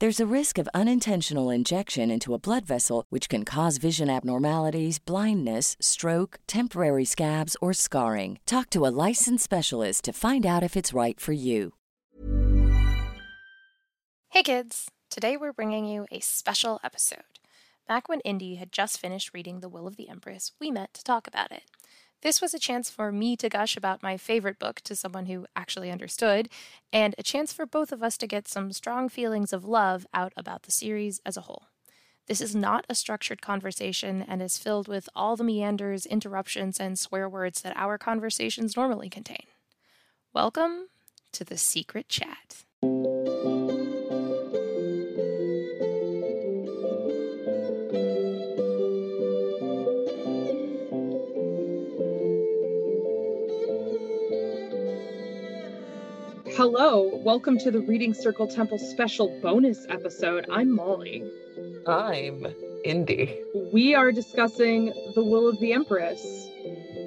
There's a risk of unintentional injection into a blood vessel, which can cause vision abnormalities, blindness, stroke, temporary scabs, or scarring. Talk to a licensed specialist to find out if it's right for you. Hey kids! Today we're bringing you a special episode. Back when Indy had just finished reading The Will of the Empress, we met to talk about it. This was a chance for me to gush about my favorite book to someone who actually understood, and a chance for both of us to get some strong feelings of love out about the series as a whole. This is not a structured conversation and is filled with all the meanders, interruptions, and swear words that our conversations normally contain. Welcome to the Secret Chat. Hello, welcome to the Reading Circle Temple special bonus episode. I'm Molly. I'm Indy. We are discussing The Will of the Empress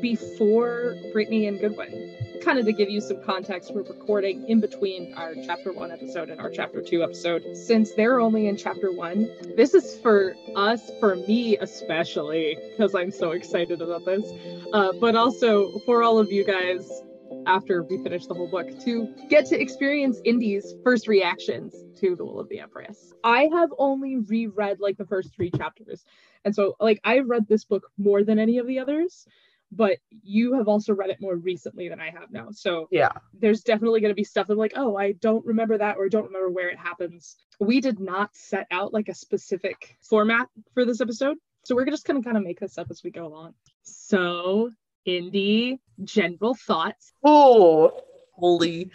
before Brittany and Goodwin. Kind of to give you some context, we're recording in between our chapter one episode and our chapter two episode. Since they're only in chapter one, this is for us, for me especially, because I'm so excited about this, uh, but also for all of you guys after we finish the whole book to get to experience Indy's first reactions to The Will of the Empress. I have only reread like the first three chapters. And so like I've read this book more than any of the others, but you have also read it more recently than I have now. So Yeah. there's definitely going to be stuff I'm like, oh, I don't remember that or don't remember where it happens. We did not set out like a specific format for this episode. So we're just going to kind of make this up as we go along. So, Indy, general thoughts. Oh, holy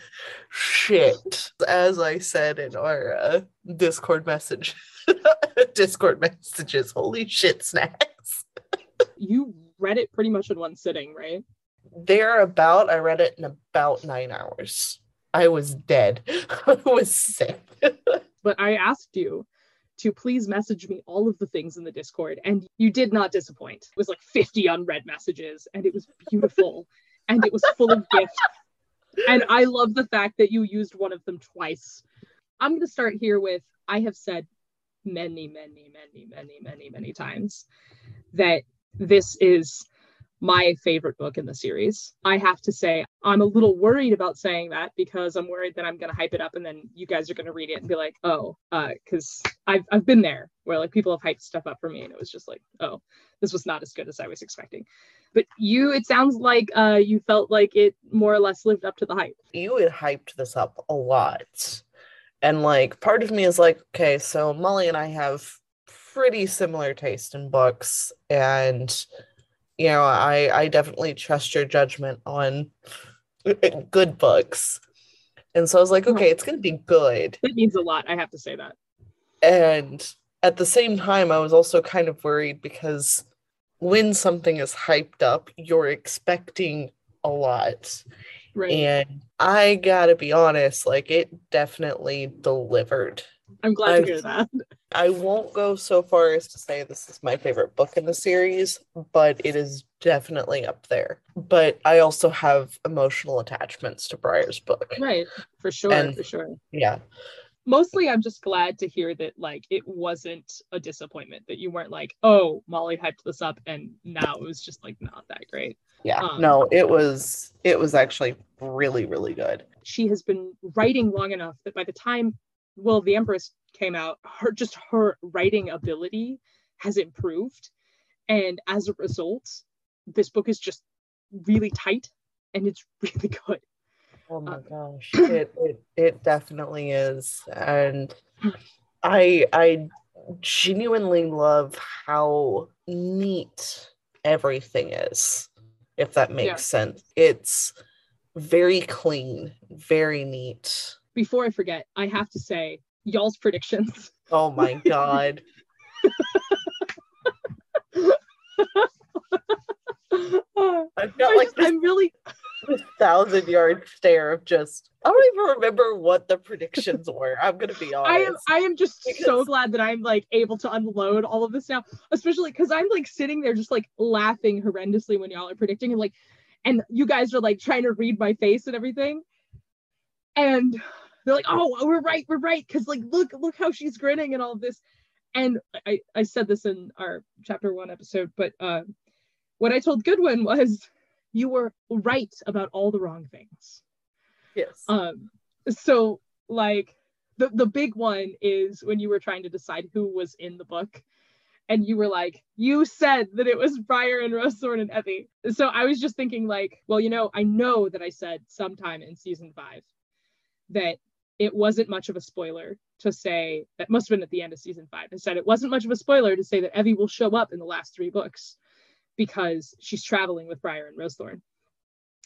shit. As I said in our uh, Discord message, Discord messages, holy shit snacks. You read it pretty much in one sitting, right? They're about, I read it in about nine hours. I was dead. I was sick. But I asked you to please message me all of the things in the Discord, and you did not disappoint. It was like 50 unread messages, and it was beautiful, and it was full of gifts. And I love the fact that you used one of them twice. I'm going to start here with I have said many, many, many, many, many, many times that this is my favorite book in the series. I have to say, I'm a little worried about saying that because I'm worried that I'm going to hype it up and then you guys are going to read it and be like, oh, because I've, I've been there where like people have hyped stuff up for me and it was just like, oh, this was not as good as I was expecting. But you, it sounds like uh, you felt like it more or less lived up to the hype. you had hyped this up a lot. And like part of me is like, okay, so Molly and I have pretty similar taste in books and you know, I I definitely trust your judgment on good books. And so I was like, okay, it's going to be good. It means a lot. I have to say that. And at the same time, I was also kind of worried because when something is hyped up, you're expecting a lot. Right. And I gotta be honest, like it definitely delivered. I'm glad to I've- hear that. I won't go so far as to say this is my favorite book in the series, but it is definitely up there. But I also have emotional attachments to Briar's book. Right. For sure. And- for sure. Yeah. Mostly I'm just glad to hear that like it wasn't a disappointment, that you weren't like, oh, Molly hyped this up and now it was just like not that great. Yeah. Um, no, it was it was actually really, really good. she has been writing long enough that by the time Will of the Empress came out, her just her writing ability has improved. And as a result, this book is just really tight and it's really good. Oh my Uh, gosh. It, it it definitely is. And I I genuinely love how neat everything is, if that makes Yeah. sense. It's very clean, very neat. Before I forget, I have to say, y'all's predictions. Oh my god. I've got like this I'm really thousand yard stare of just I don't even remember what the predictions were. I'm gonna be honest. I am. I am just so glad that I'm like able to unload all of this now, especially because I'm like sitting there just like laughing horrendously when y'all are predicting and like and you guys are like trying to read my face and everything. And they're like, oh, we're right, we're right. Cause like look, look how she's grinning and all of this. And I, I said this in our chapter one episode, but uh what I told Goodwin was you were right about all the wrong things. yes. Um, so like the the big one is when you were trying to decide who was in the book, and you were like, you said that it was Briar and Rosethorn and Evvy. So I was just thinking like, well, you know, I know that I said sometime in season five that it wasn't much of a spoiler to say that must have been at the end of season five. I said it wasn't much of a spoiler to say that Evvy will show up in the last three books because she's traveling with Briar and Rosethorn.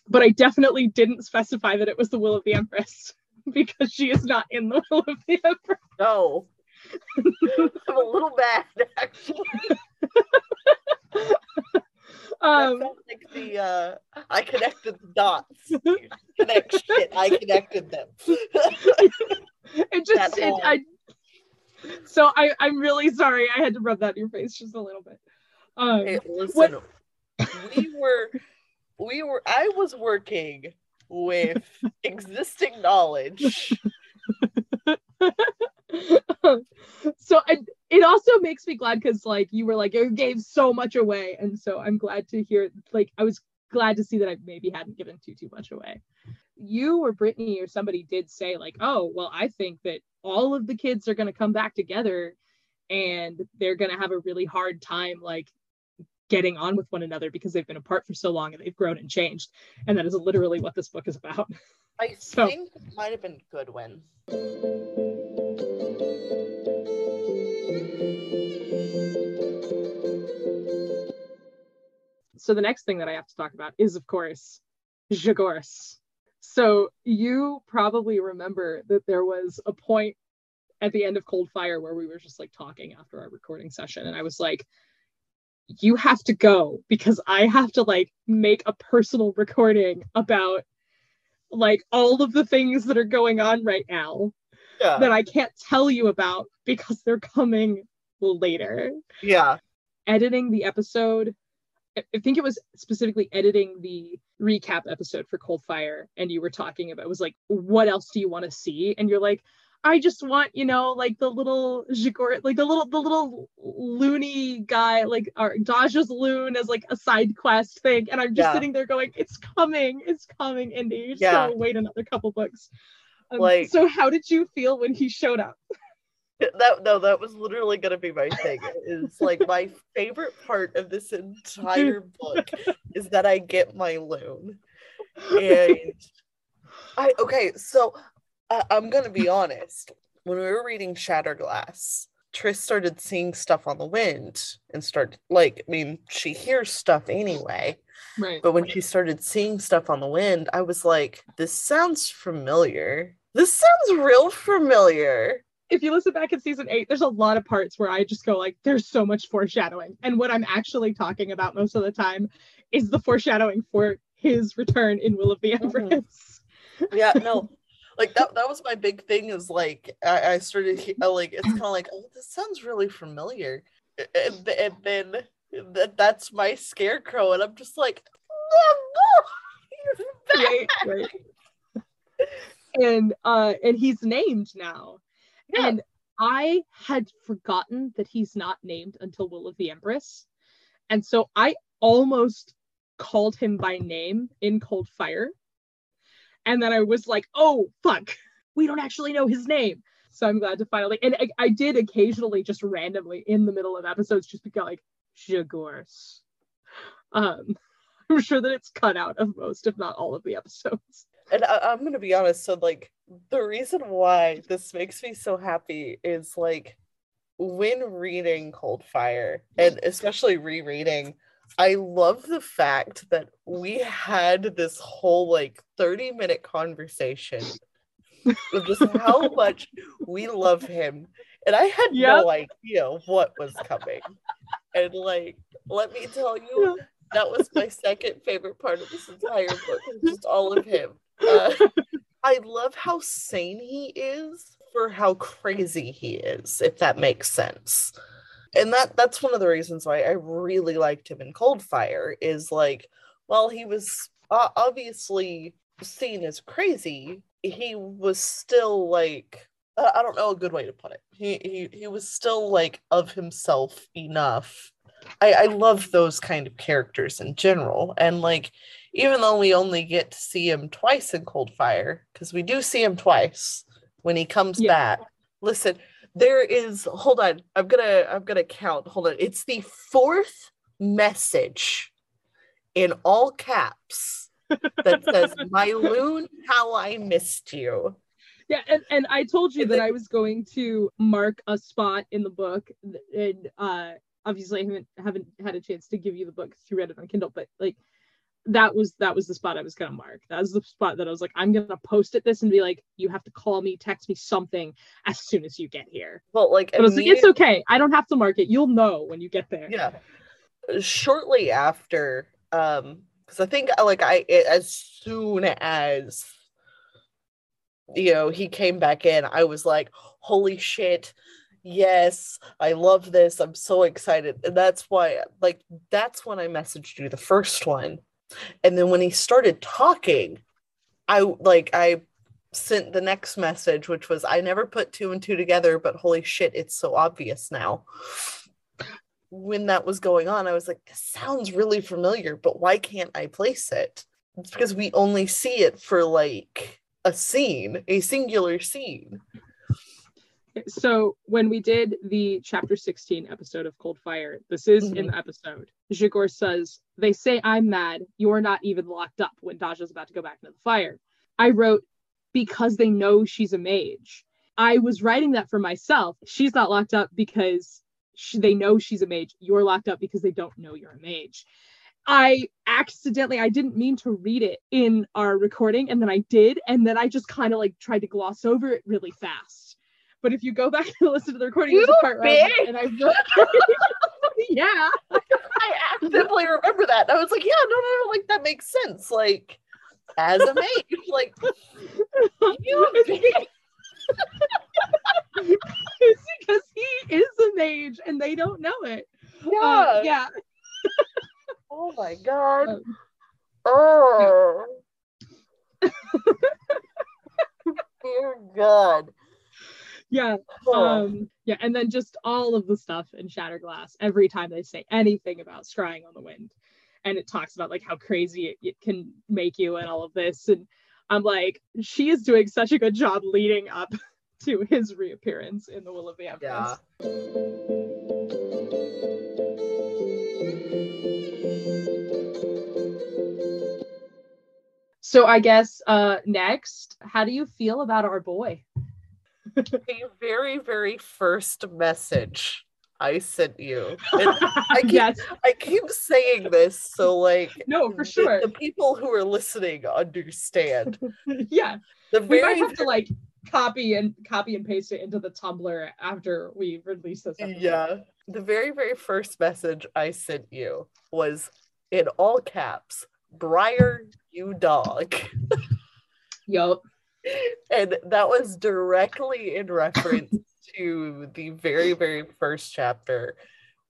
But I definitely didn't specify that it was the will of the Empress because she is not in the will of the Empress. No. I'm a little bad actually. Um, like the uh I connected the dots. Connect shit. I connected them. it just it. I so I I'm really sorry I had to rub that in your face just a little bit. Um, Hey, listen, we were we were I was working with existing knowledge. so I, it also makes me glad because like you were like you gave so much away. And so i'm glad to hear like i was glad to see that i maybe hadn't given too too much away. You or brittany or somebody did say like oh well i think that all of the kids are going to come back together and they're going to have a really hard time like getting on with one another because they've been apart for so long and they've grown and changed and that is literally what this book is about I So- think it might have been Goodwin. so the next thing that I have to talk about is, of course, Zhegorz. So you probably remember that there was a point at the end of Cold Fire where we were just like talking after our recording session, and I was like, "You have to go because I have to like make a personal recording about like all of the things that are going on right now Yeah. that I can't tell you about because they're coming later." yeah. editing the episode. I I think it was specifically editing the recap episode for Cold Fire, and you were talking about it was like, what else do you want to see? And you're like, I just want, you know, like the little Zhegorz, like the little the little loony guy, like our Daja's loon as like a side quest thing. And I'm just Yeah. sitting there going, it's coming, it's coming, Indy. You just Yeah. gotta wait another couple books. Um, Like- so how did you feel when he showed up? That no, that was literally gonna be my thing. Is like my favorite part of this entire book is that I get my loon. And I okay, so I, I'm gonna be honest. When we were reading Shatterglass, Tris started seeing stuff on the wind and started like I mean, she hears stuff anyway. Right. But when she started seeing stuff on the wind, I was like, this sounds familiar. This sounds real familiar. if you listen back in season eight, there's a lot of parts where I just go like, there's so much foreshadowing. And what I'm actually talking about most of the time is the foreshadowing for his return in Will of the Mhm. Yeah no like that that was my big thing is like i, I started uh, like it's kind of like oh this sounds really familiar and, and then that that's my scarecrow, and I'm just like, right, right. and uh and he's named now. Yeah. And I had forgotten that he's not named until Will of the Empress. And so I almost called him by name in Cold Fire. And then I was like, oh, fuck, we don't actually know his name. So I'm glad to finally, and I, I did occasionally just randomly in the middle of episodes just be like, Zhegorz. Um, I'm sure that it's cut out of most, if not all of the episodes. and I, I'm gonna be honest. So like the reason why this makes me so happy is like when reading Cold Fire and especially rereading, I love the fact that we had this whole like 30 minute conversation of just how much we love him. And I had no idea what was coming. And like, let me tell you, that was my second favorite part of this entire book, just all of him. Uh, I love how sane he is for how crazy he is, if that makes sense. And that that's one of the reasons why I really liked him in Cold Fire is like, while he was obviously seen as crazy, he was still like I don't know a good way to put it. He he he was still like of himself enough. I I love those kind of characters in general, and like even though we only get to see him twice in Cold Fire, because we do see him twice when he comes Yeah. back. Listen, there is hold on, I'm gonna I'm gonna count. Hold on. It's the fourth message in all caps that says, My loon, how I missed you. Yeah, and, and I told you that I was going to mark a spot in the book, and uh, obviously I haven't haven't had a chance to give you the book because you read it on Kindle, but like that was that was the spot I was gonna mark. That was the spot that I was like, I'm gonna post it this and be like, you have to call me, text me something as soon as you get here. Well, like, But I was like, it's okay. I don't have to mark it. You'll know when you get there. yeah shortly after um because i think like i it, as soon as you know he came back in i was like holy shit yes i love this i'm so excited and that's why like that's when i messaged you the first one and then when he started talking i like i sent the next message which was i never put two and two together but holy shit it's so obvious now when that was going on, I was like, this sounds really familiar, but why can't I place it? It's because we only see it for like a scene, a singular scene. So when we did the chapter 16 episode of Cold Fire, this is in Mhm. the episode. Zhegorz says, They say I'm mad. You're not even locked up when Daja's about to go back into the fire. I wrote, Because they know she's a mage. I was writing that for myself. She's not locked up because she, they know she's a mage. You're locked up because they don't know you're a mage. I accidentally, I didn't mean to read it in our recording, and then I did, and then I just kind of like tried to gloss over it really fast. But if you go back and listen to the recording, there's a part I and I wrote, yeah, I accidentally remember that. I was like, yeah, no, no, no, like that makes sense. Like, as a mage, like, you it's because he is a mage and they don't know it. Uh, yeah. yeah. Oh my god. Um, Oh. Dear God. Yeah um yeah and then just all of the stuff in shatterglass every time they say anything about scrying on the wind. And it talks about like how crazy it, it can make you and all of this. And i'm like she is doing such a good job leading up to his reappearance in the will of the empress. Yeah. so i guess uh next how do you feel about our boy the very, very first message I sent you. And I keep, yes I keep saying this so like no for sure the, people who are listening understand. yeah The we might have to like copy and copy and paste it into the tumblr after we release this episode. yeah, the very very first message I sent you was in all caps, Briar, you dog. yup and that was directly in reference to the very very first chapter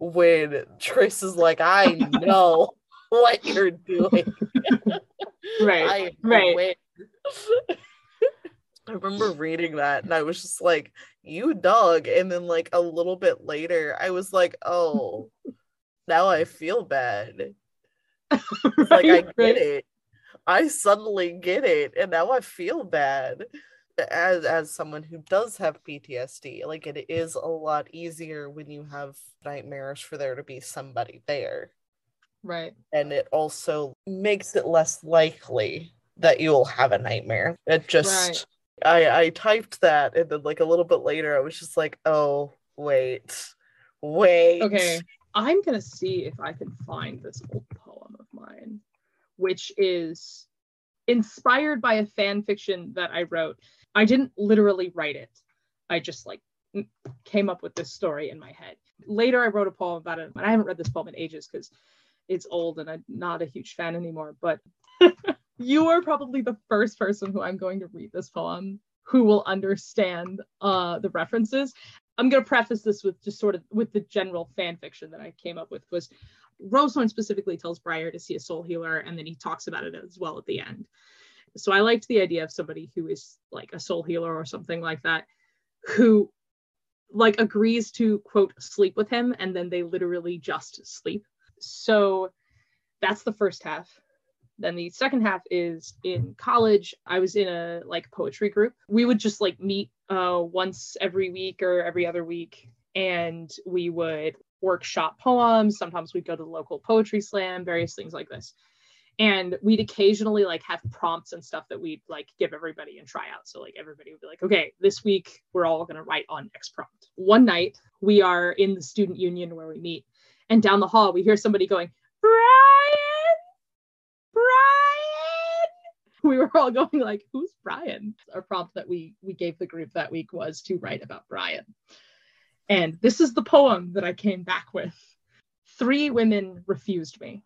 when Tris is like, I know what you're doing. right. right. I remember reading that and I was just like, you dog. And then like a little bit later, I was like, oh, now I feel bad. right, like I get right. it. I suddenly get it. And now I feel bad. As as someone who does have PTSD, like it is a lot easier when you have nightmares for there to be somebody there. Right. And it also makes it less likely that you'll have a nightmare. It just right. I I typed that and then like a little bit later I was just like, "Oh, wait. Wait." Okay. I'm going to see if I can find this old poem of mine which is inspired by a fan fiction that I wrote. I didn't literally write it. I just like came up with this story in my head. Later I wrote a poem about it, and I haven't read this poem in ages because it's old and I'm not a huge fan anymore, but you are probably the first person who I'm going to read this poem who will understand uh, the references. I'm going to preface this with just sort of with the general fan fiction that I came up with was Rosethorn specifically tells Briar to see a soul healer, and then he talks about it as well at the end. So I liked the idea of somebody who is like a soul healer or something like that, who like agrees to quote sleep with him, and then they literally just sleep. So that's the first half. Then the second half is in college. I was in a like poetry group. We would just like meet uh, once every week or every other week, and we would workshop poems. Sometimes we'd go to the local poetry slam, various things like this. And we'd occasionally like have prompts and stuff that we'd like give everybody and try out. So like everybody would be like, okay, this week we're all gonna write on X prompt. One night we are in the student union where we meet, and down the hall we hear somebody going, Brian, Brian. we were all going like, who's Brian? Our prompt that we we gave the group that week was to write about Brian. And this is the poem that I came back with. Three women refused me.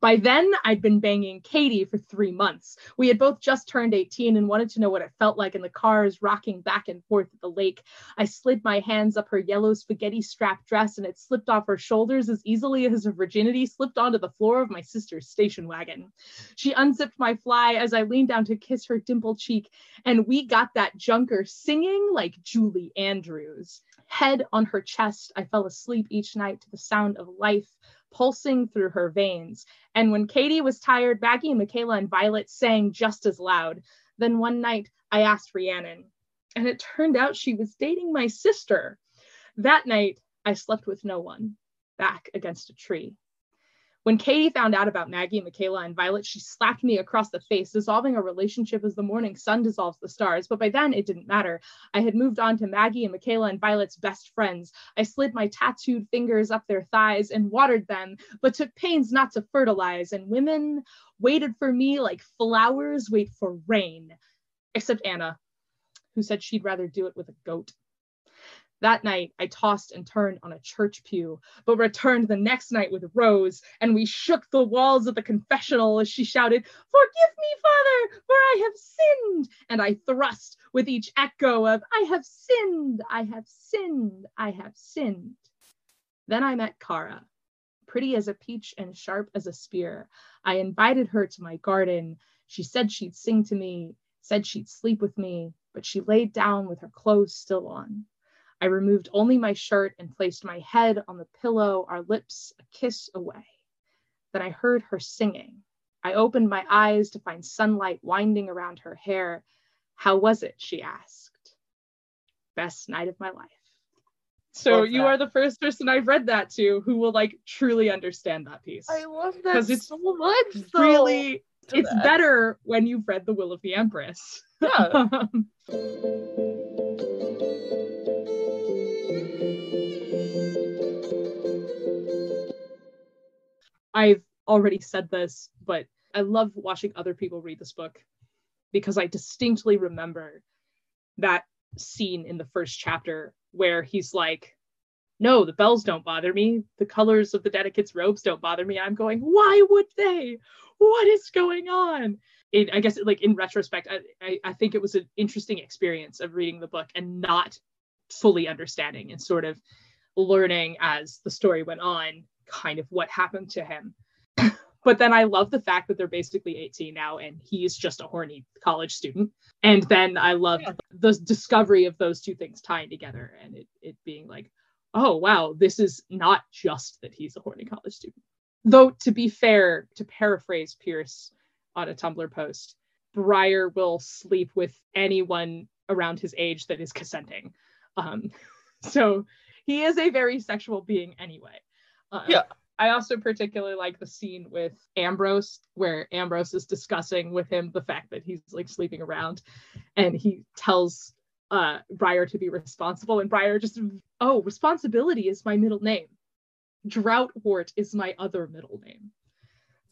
By then, I'd been banging Katie for three months. We had both just turned 18 and wanted to know what it felt like in the cars rocking back and forth at the lake. I slid my hands up her yellow spaghetti strap dress and it slipped off her shoulders as easily as her virginity slipped onto the floor of my sister's station wagon. She unzipped my fly as I leaned down to kiss her dimpled cheek, and we got that junker singing like Julie Andrews. Head on her chest, I fell asleep each night to the sound of life pulsing through her veins. And when Katie was tired, Maggie, Michaela, and Violet sang just as loud. Then one night I asked Rhiannon, and it turned out she was dating my sister. That night I slept with no one, back against a tree. When Katie found out about Maggie, Michaela, and Violet, she slapped me across the face, dissolving a relationship as the morning sun dissolves the stars. But by then, it didn't matter. I had moved on to Maggie and Michaela and Violet's best friends. I slid my tattooed fingers up their thighs and watered them, but took pains not to fertilize. And women waited for me like flowers wait for rain, except Anna, who said she'd rather do it with a goat. That night, I tossed and turned on a church pew, but returned the next night with Rose, and we shook the walls of the confessional as she shouted, Forgive me, Father, for I have sinned. And I thrust with each echo of, I have sinned, I have sinned, I have sinned. Then I met Kara, pretty as a peach and sharp as a spear. I invited her to my garden. She said she'd sing to me, said she'd sleep with me, but she laid down with her clothes still on. I removed only my shirt and placed my head on the pillow, our lips a kiss away. Then I heard her singing. I opened my eyes to find sunlight winding around her hair. How was it? she asked. Best night of my life. So you are the first person I've read that to who will like truly understand that piece. I love that because it's so much. Really, it's that. better when you've read The Will of the Empress. Yeah. I've already said this, but I love watching other people read this book because I distinctly remember that scene in the first chapter where he's like, No, the bells don't bother me. The colors of the dedicate's robes don't bother me. I'm going, Why would they? What is going on? I guess, like in retrospect, I, I, I think it was an interesting experience of reading the book and not fully understanding and sort of learning as the story went on kind of what happened to him. but then I love the fact that they're basically 18 now and he's just a horny college student. And then I love yeah. the discovery of those two things tying together and it, it being like, oh, wow, this is not just that he's a horny college student. Though, to be fair, to paraphrase Pierce on a Tumblr post, Briar will sleep with anyone around his age that is consenting. Um, so he is a very sexual being anyway. Uh, yeah. I also particularly like the scene with Ambros, where Ambros is discussing with him the fact that he's like sleeping around, and he tells uh Briar to be responsible, and Briar just, oh, responsibility is my middle name. Droughtwort is my other middle name.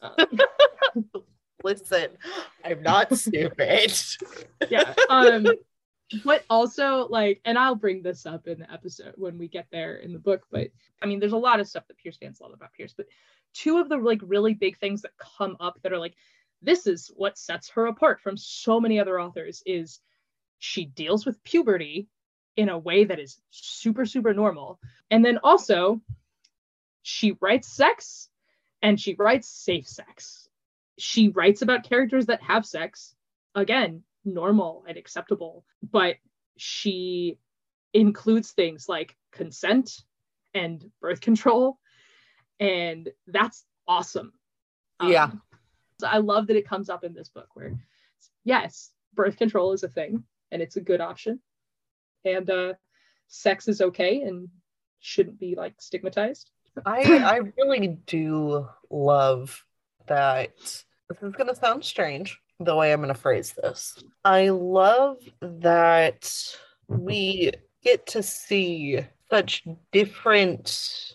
Uh, Listen, I'm not stupid. yeah. Um, but also like and i'll bring this up in the episode when we get there in the book but i mean there's a lot of stuff that pierce fans love about pierce but two of the like really big things that come up that are like this is what sets her apart from so many other authors is she deals with puberty in a way that is super super normal. And then also she writes sex and she writes safe sex. She writes about characters that have sex again normal and acceptable but she includes things like consent and birth control and that's awesome. Yeah. um, so i love that it comes up in this book where yes birth control is a thing and it's a good option and uh sex is okay and shouldn't be like stigmatized. I i really do love that. This is going to sound strange the way I'm going to phrase this. I love that we get to see such different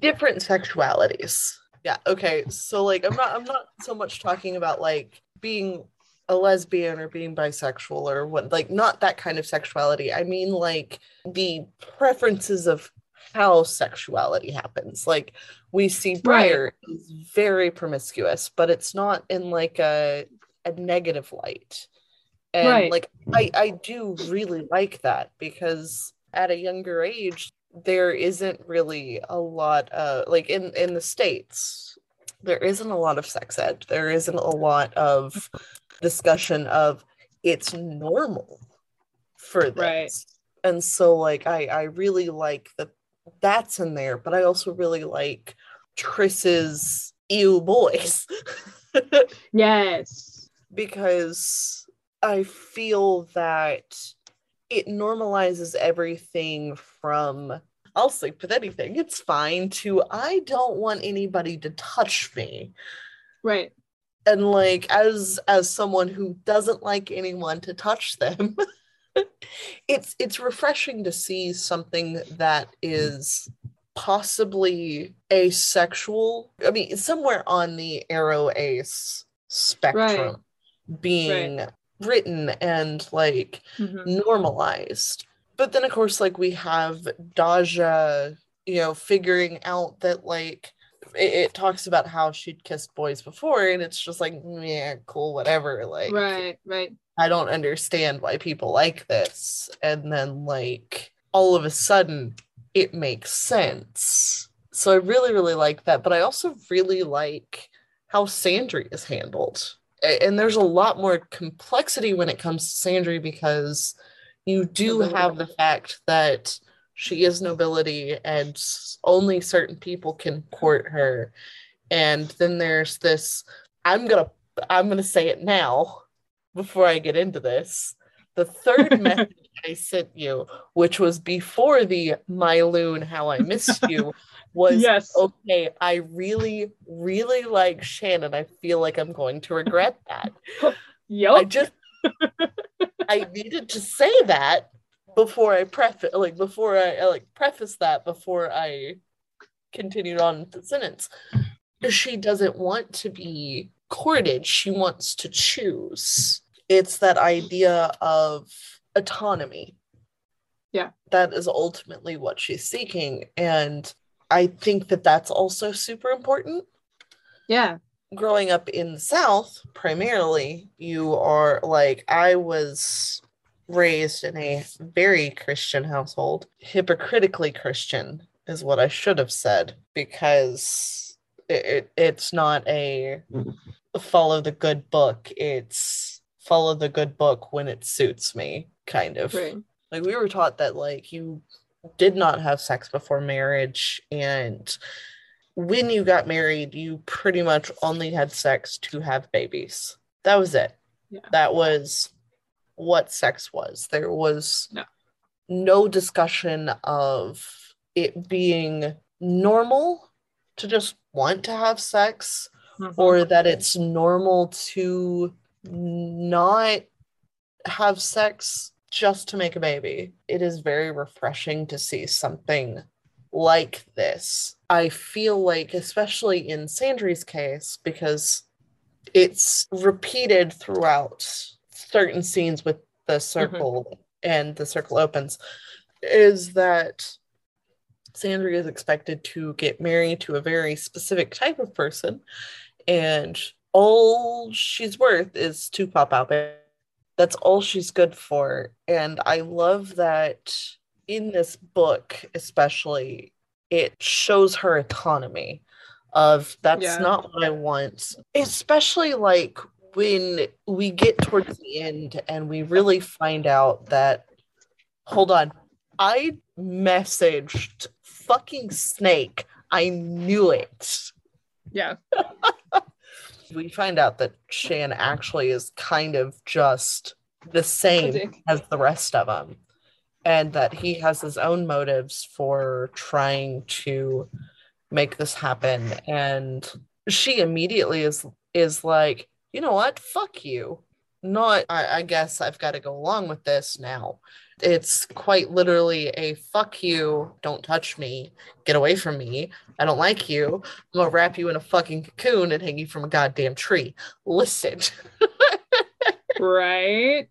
different sexualities. Yeah, okay. So like I'm not I'm not so much talking about like being a lesbian or being bisexual or what like not that kind of sexuality. I mean like the preferences of how sexuality happens. Like we see Briar right. is very promiscuous, but it's not in like a a negative light. And right. like i i do really like that because at a younger age there isn't really a lot uh like in in the states there isn't a lot of sex ed. There isn't a lot of discussion of it's normal for this. Right. and so like i i really like that that's in there but i also really like tris's ew boys. Yes because I feel that it normalizes everything from I'll sleep with anything, it's fine to I don't want anybody to touch me. Right. And like as as someone who doesn't like anyone to touch them, it's it's refreshing to see something that is possibly asexual. I mean, somewhere on the aro ace spectrum. Right being right. written and like mm-hmm. normalized. But then, of course, like we have Daja, you know, figuring out that like it, it, talks about how she'd kissed boys before, and it's just like, yeah, cool, whatever. Like, right, right. I don't understand why people like this. And then, like, all of a sudden, it makes sense. So I really, really like that. But I also really like how Sandry is handled and there's a lot more complexity when it comes to Sandry because you do have the fact that she is nobility and only certain people can court her. And then there's this i'm gonna i'm gonna say it now before i get into this. The third message i sent you which was before the my loon how i missed you was yes. okay. I really, really like Shannon. I feel like I'm going to regret that. yep. I just I needed to say that before I preface like before I, I like preface that before I continued on the sentence. She doesn't want to be courted, she wants to choose. It's that idea of autonomy. Yeah. That is ultimately what she's seeking. And I think that that's also super important. Yeah. Growing up in the South, primarily, you are like, I was raised in a very Christian household, hypocritically Christian. is what I should have said because it, it it's not a follow the good book. It's follow the good book when it suits me, kind of. Right. Like we were taught that like you did not have sex before marriage and when you got married, you pretty much only had sex to have babies. That was it. Yeah. That was what sex was. There was No. no discussion of it being normal to just want to have sex Mhm. or that it's normal to not have sex just to make a baby. It is very refreshing to see something like this. I feel like, especially in Sandry's case, because it's repeated throughout certain scenes with the mm-hmm. circle and the circle opens, is that Sandry is expected to get married to a very specific type of person, and all she's worth is to pop out. That's all she's good for. And I love that in this book, especially, it shows her autonomy of that's Yeah. not what I want. Especially like when we get towards the end and we really find out that hold on, I messaged fucking Snake. I knew it. Yeah. We find out that Shan actually is kind of just the same as the rest of them, and that he has his own motives for trying to make this happen. And she immediately is is like, you know what? Fuck you. Not, I, I guess I've got to go along with this now. It's quite literally a fuck you, don't touch me, get away from me. I don't like you. I'm gonna wrap you in a fucking cocoon and hang you from a goddamn tree. Listen. Right.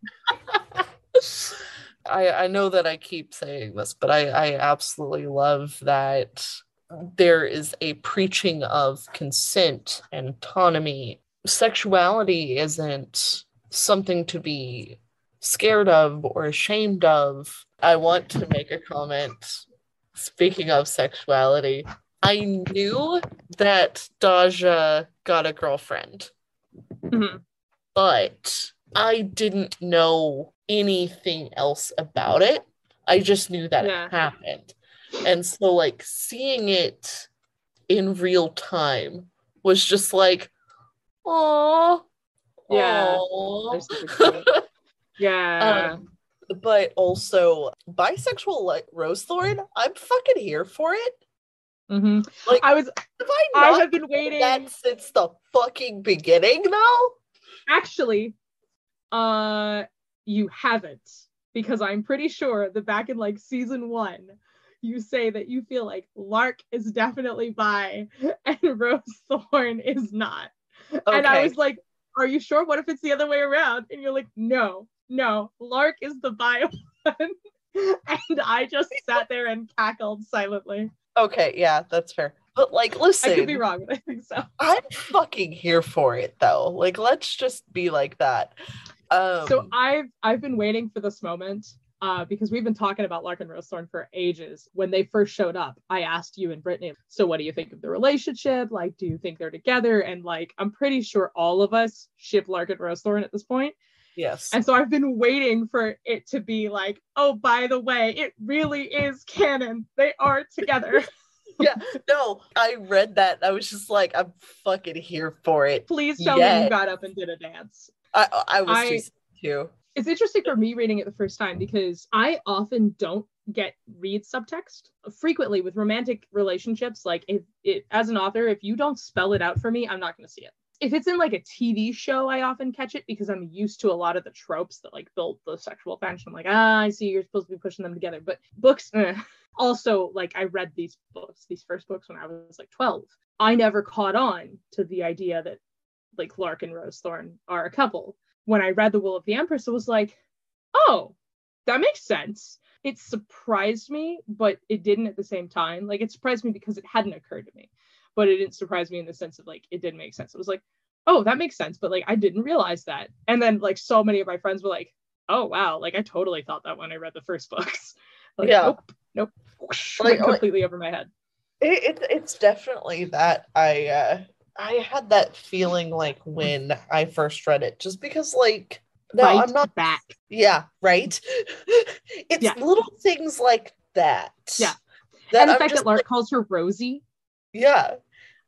I I know that I keep saying this, but I I absolutely love that there is a preaching of consent and autonomy. Sexuality isn't something to be scared of or ashamed of. I want to make a comment. Speaking of sexuality, I knew that Daja got a girlfriend, Mhm. but I didn't know anything else about it. I just knew that Yeah. it happened. And so, like, seeing it in real time was just like, oh, Yeah. They're super cute. Yeah. Um, but also bisexual like Rosethorn, I'm fucking here for it. Mm-hmm. Like, I was have I I have been waiting that since the fucking beginning, though? actually uh you haven't because I'm pretty sure that back in like season one you say that you feel like Lark is definitely bi and Rose Thorn is not. And I was like, Are you sure? What if it's the other way around? And you're like, No, no, Lark is the bio one. and I just sat there and cackled silently. Okay, yeah, that's fair. But like, listen, I could be wrong, but I think so. I'm fucking here for it, though. Like, let's just be like that. Um, so I've I've been waiting for this moment uh, because we've been talking about Lark and Rosethorn for ages. When they first showed up, I asked you and Brittany, so what do you think of the relationship? Like, do you think they're together? And like, I'm pretty sure all of us ship Lark and Rosethorn at this point. yes, And so I've been waiting for it to be like, oh, by the way, it really is canon. They are together. Yeah. No, I read that. I was just like, I'm fucking here for it. Please tell me you got up and did a dance. I I was I- too. It's interesting for me reading it the first time because I often don't get read subtext frequently with romantic relationships. Like if it as an author, if you don't spell it out for me, I'm not going to see it. If it's in like a TV show, I often catch it because I'm used to a lot of the tropes that like build the sexual tension. I'm like, ah, I see you're supposed to be pushing them together. But books, eh. also like I read these books, these first books when I was like 12. I never caught on to the idea that like Lark and Rosethorn are a couple when I read The Will of the Empress, it was like, oh, that makes sense. It surprised me, but it didn't at the same time. Like, it surprised me because it hadn't occurred to me, but it didn't surprise me in the sense of like, it didn't make sense. It was like, oh, that makes sense, but like, I didn't realize that. And then, like, so many of my friends were like, oh, wow, like, I totally thought that when I read the first books. Like, Yeah. nope, nope. Like- completely over my head. It, it, it's definitely that I uh, I had that feeling like when I first read it, just because like no, Fight I'm not back. Yeah, right. it's Yeah. little things like that. Yeah. That and the I'm fact that Lark like, calls her Rosie, yeah,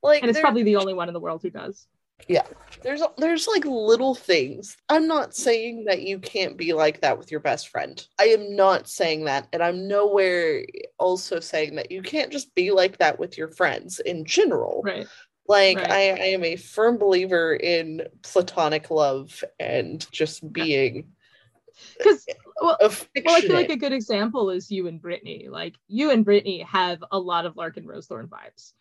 like and it's probably the only one in the world who does. Yeah. There's there's like little things. I'm not saying that you can't be like that with your best friend. I am not saying that, and I'm nowhere also saying that you can't just be like that with your friends in general. Right. Like Right. I, I am a firm believer in platonic love and just being Because well, well, I feel like a good example is you and Brittany. Like you and Brittany have a lot of Lark and Rosethorn vibes,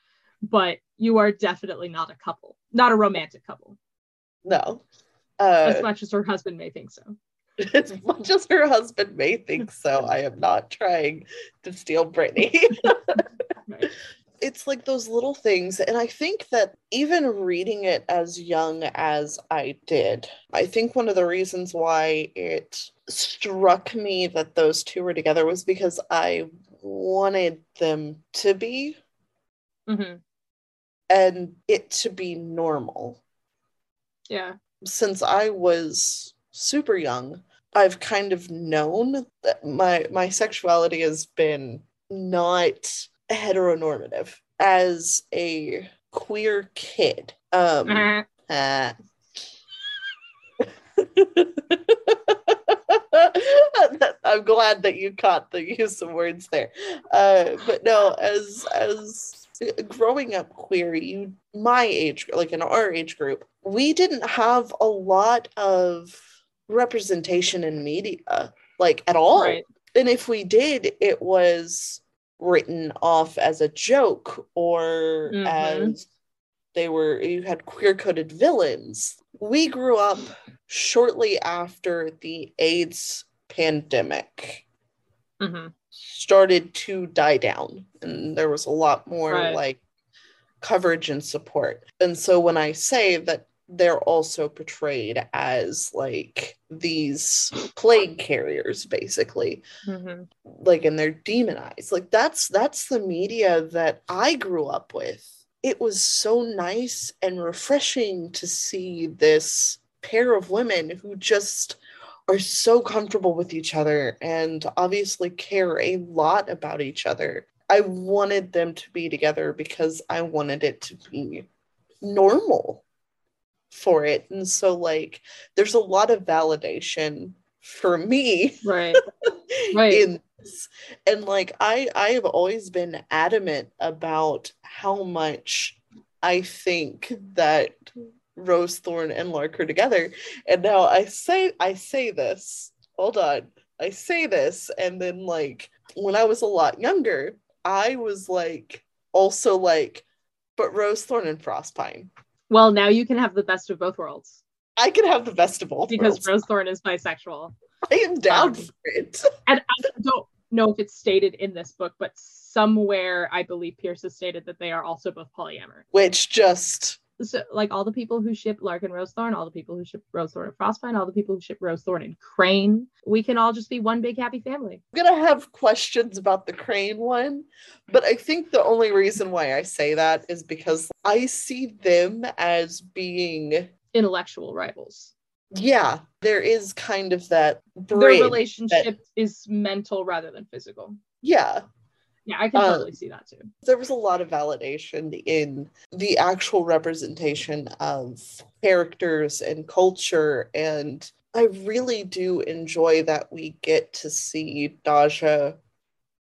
but you are definitely not a couple, not a romantic couple, no. Uh, as much as her husband may think so. as much as her husband may think so, I am not trying to steal Brittany. Right. It's like those little things. And I think that even reading it as young as I did, I think one of the reasons why it struck me that those two were together was because I wanted them to be hmm and it to be normal. Yeah. since I was super young, I've kind of known that my my sexuality has been not heteronormative as a queer kid. Um Uh, uh, I'm glad that you caught the use of words there. Uh, but no, as as growing up queer, you my age, like in our age group, we didn't have a lot of representation in media, like at all. Right. And if we did, it was written off as a joke or Mhm. as they were you had queer coded villains. We grew up shortly after the AIDS pandemic hmm started to die down and there was a lot more Right. like coverage and support. And so when I say that they're also portrayed as like these plague carriers basically. Hmm like and they're demonized. Like that's that's the media that i grew up with. It was so nice and refreshing to see this pair of women who just are so comfortable with each other and obviously care a lot about each other. I wanted them to be together because i wanted it to be normal for it and so like there's a lot of validation for me Right. Right. in this. And like I I have always been adamant about how much I think that Rosethorn and Lark are together. And now I say I say this. Hold on. I say this and then like when I was a lot younger, I was like also like but Rosethorn and Frostpine. Well, now you can have the best of both worlds I can have the best of both because worlds. Rosethorn is bisexual. I am down um, for it. And I don't know if it's stated in this book, but somewhere I believe Pierce has stated that they are also both polyamorous. Which just So, like all the people who ship Lark and Rosethorn, all the people who ship Rosethorn and Frostpine, all the people who ship Rosethorn and Crane, we can all just be one big happy family. I'm gonna have questions about the crane one, but I think the only reason why I say that is because I see them as being, Intellectual rivals. yeah, there is kind of that Their relationship is mental rather than physical. yeah, Yeah, I can Uh, totally see that too. there was a lot of validation in the actual representation of characters and culture, and I really do enjoy that we get to see Daja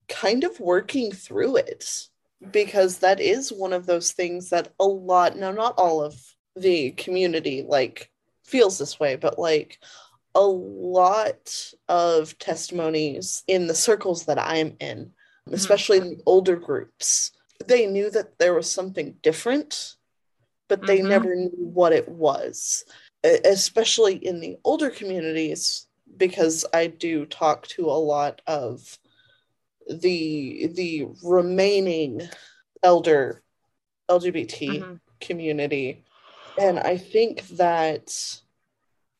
kind of working through it because that is one of those things that a lot now not all of the community like feels this way but like a lot of testimonies in the circles that i'm in especially in the older groups they knew that there was something different but they Mhm. never knew what it was especially in the older communities because i do talk to a lot of the the remaining elder lgbt Mhm. community and i think that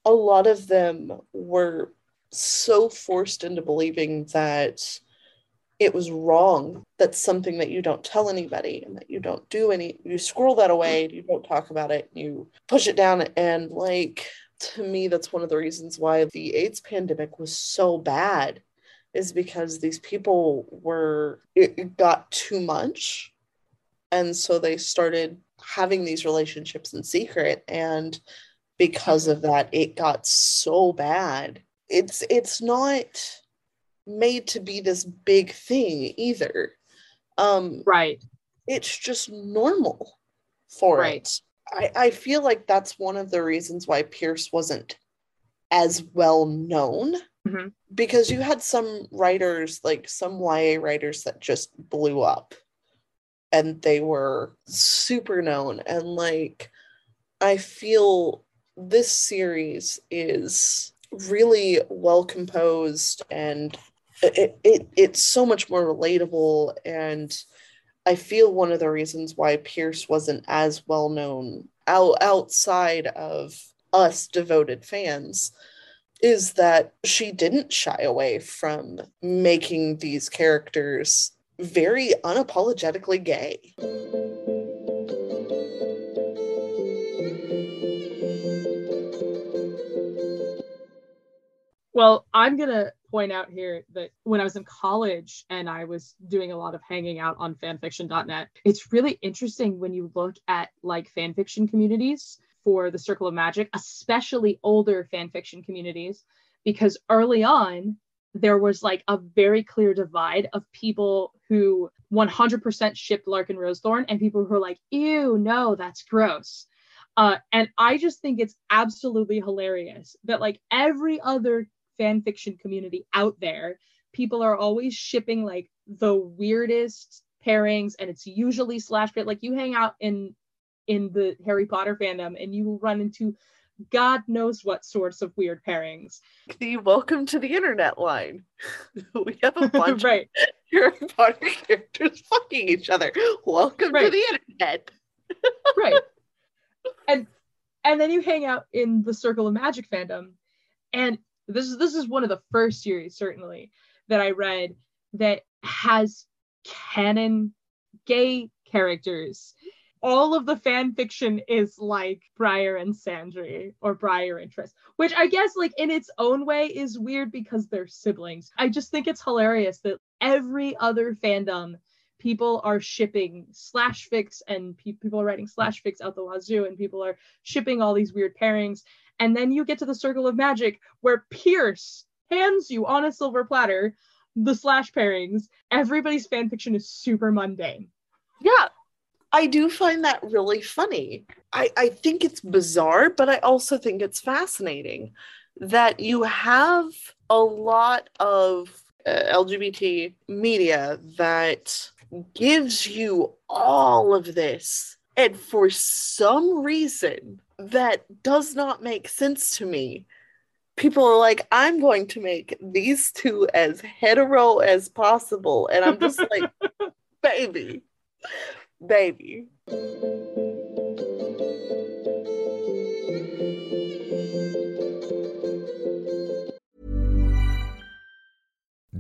a lot of them were so forced into believing that it was wrong. That's something that you don't tell anybody and that you don't do any, you scroll that away, you don't talk about it, you push it down. And like, to me, that's one of the reasons why the AIDS pandemic was so bad is because these people were, it, got too much. And so they started having these relationships in secret. And because of that, it got so bad. It's, it's not, made to be this big thing either. Um, right. It's just normal for right. it. I, I feel like that's one of the reasons why Pierce wasn't as well known mm-hmm. because you had some writers, like some YA writers, that just blew up and they were super known. And like, I feel this series is really well composed and it, it it's so much more relatable and I feel one of the reasons why Pierce wasn't as well known out, outside of us devoted fans is that she didn't shy away from making these characters very unapologetically gay. Well, I'm going to point out here that when I was in college and I was doing a lot of hanging out on fanfiction.net, it's really interesting when you look at like fanfiction communities for the Circle of Magic, especially older fanfiction communities, because early on, there was like a very clear divide of people who 100% shipped Lark and Rosethorn and people who are like, ew, no, that's gross. Uh, and I just think it's absolutely hilarious that like every other fan fiction community out there, people are always shipping like the weirdest pairings, and it's usually slash fic. Like you hang out in in the Harry Potter fandom, and you will run into God knows what sorts of weird pairings. The welcome to the internet line. we have a bunch right. of Harry Potter characters fucking each other. Welcome right. to the internet. right. And and then you hang out in the Circle of Magic fandom, and this is this is one of the first series certainly that I read that has canon gay characters. All of the fan fiction is like Briar and Sandry or Briar and Tris, which I guess like in its own way is weird because they're siblings. I just think it's hilarious that every other fandom people are shipping slash fics and pe- people are writing slash fics out the wazoo and people are shipping all these weird pairings and then you get to the circle of magic where Pierce hands you on a silver platter the slash pairings. Everybody's fan fiction is super mundane. Yeah. I do find that really funny. I, I think it's bizarre, but I also think it's fascinating that you have a lot of uh, LGBT media that gives you all of this. And for some reason, that does not make sense to me. People are like, I'm going to make these two as hetero as possible. And I'm just like, baby, baby.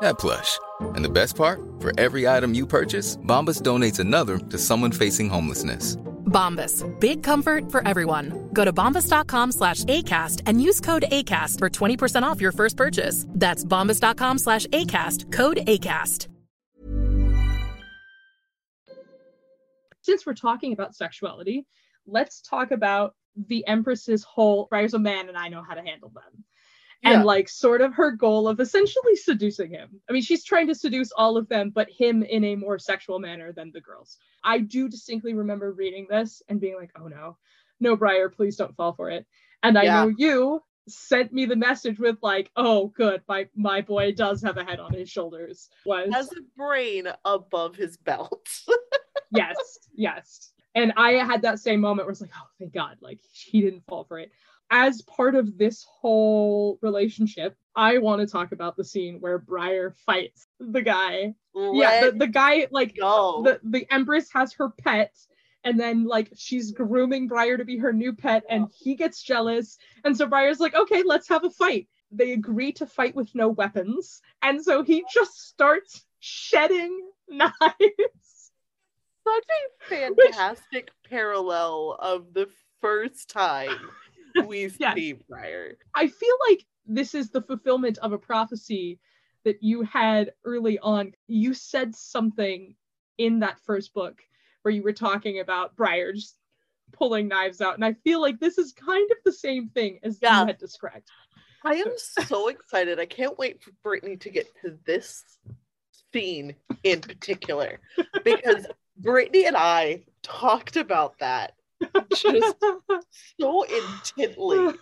that plush. And the best part? For every item you purchase, Bombas donates another to someone facing homelessness. Bombas. Big comfort for everyone. Go to bombas.com slash ACAST and use code ACAST for 20% off your first purchase. That's bombas.com slash ACAST. Code ACAST. Since we're talking about sexuality, let's talk about the Empress's whole Briar's a man and I know how to handle them. Yeah. And like sort of her goal of essentially seducing him. I mean, she's trying to seduce all of them, but him in a more sexual manner than the girls. I do distinctly remember reading this and being like, oh no, no, Briar, please don't fall for it. And I Yeah. know you sent me the message with like, oh good, my my boy does have a head on his shoulders. Was Has a brain above his belt. yes, yes. And I had that same moment where it's like, oh, thank God, like he didn't fall for it. As part of this whole relationship, I want to talk about the scene where Briar fights the guy. yeah, the, the guy, like, go. the, the Empress has her pet, and then, like, she's grooming Briar to be her new pet, and he gets jealous. And so Briar's like, okay, let's have a fight. They agree to fight with no weapons. And so he just starts shedding knives. Such a fantastic parallel of the first time we Yes. see Briar. I feel like this is the fulfillment of a prophecy that you had early on. You said something in that first book where you were talking about Briar just pulling knives out. And I feel like this is kind of the same thing as Yeah. you had described. I am so excited. I can't wait for Brittany to get to this scene in particular because Brittany and I talked about that just so intently.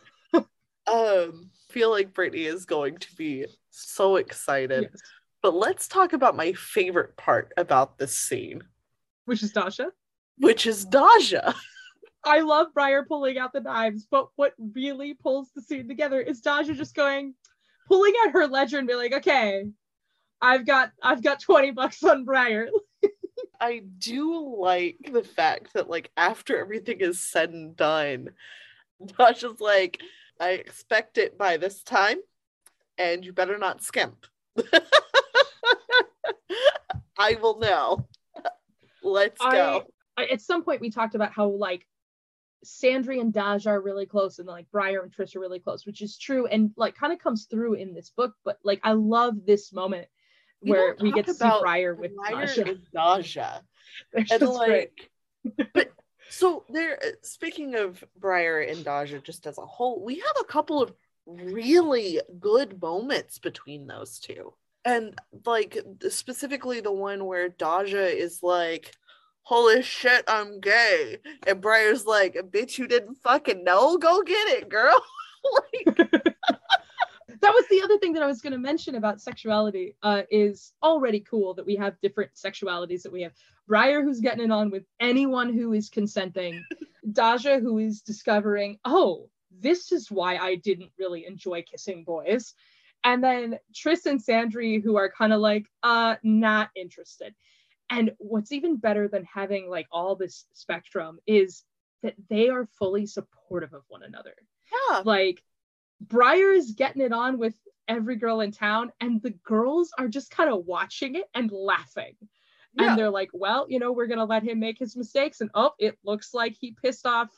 Um, feel like Brittany is going to be so excited. Yes. But let's talk about my favorite part about this scene, Which is Daja. which is Daja. I love Briar pulling out the knives, but what really pulls the scene together is Daja just going, pulling out her ledger and be like, okay, I've got I've got 20 bucks on Briar. I do like the fact that like after everything is said and done, Daja's like, I expect it by this time, and you better not skimp. I will know. Let's go. I, at some point we talked about how like Sandry and Daja are really close and like Briar and Tris are really close, which is true and like kind of comes through in this book. But like I love this moment where we get to see Briar with Briar Daja. and Daja. It's and just great. like but so there uh, speaking of Briar and Daja just as a whole we have a couple of really good moments between those two and like specifically the one where Daja is like holy shit I'm gay and Briar's like bitch you didn't fucking know go get it girl like that was the other thing that I was going to mention about sexuality uh, is already cool that we have different sexualities that we have. Briar who's getting it on with anyone who is consenting. Daja who is discovering oh this is why I didn't really enjoy kissing boys. And then Tris and Sandry who are kind of like uh not interested. And what's even better than having like all this spectrum is that they are fully supportive of one another. Yeah. Like Briar is getting it on with every girl in town, and the girls are just kind of watching it and laughing. Yeah. And they're like, well, you know, we're gonna let him make his mistakes. And oh, it looks like he pissed off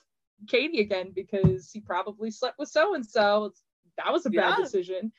Katie again because he probably slept with so and so. That was a bad Yeah. decision.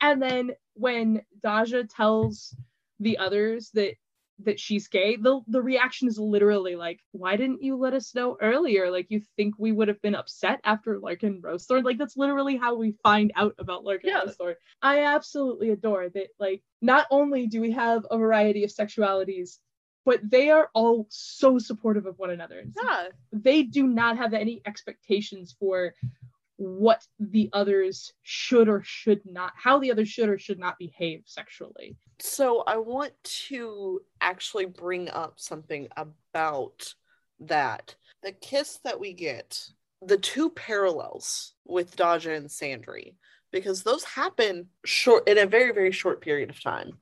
And then when Daja tells the others that that she's gay, the the reaction is literally like, why didn't you let us know earlier? Like you think we would have been upset after Lark and Rosethorn? Like that's literally how we find out about Lark and Yeah. Rosethorn. I absolutely adore that. Like not only do we have a variety of sexualities, but they are all so supportive of one another. yeah They do not have any expectations for what the others should or should not, how the others should or should not behave sexually. So I want to actually bring up something about that. The kiss that we get, the two parallels with Daja and Sandry, because those happen short in a very, very short period of time.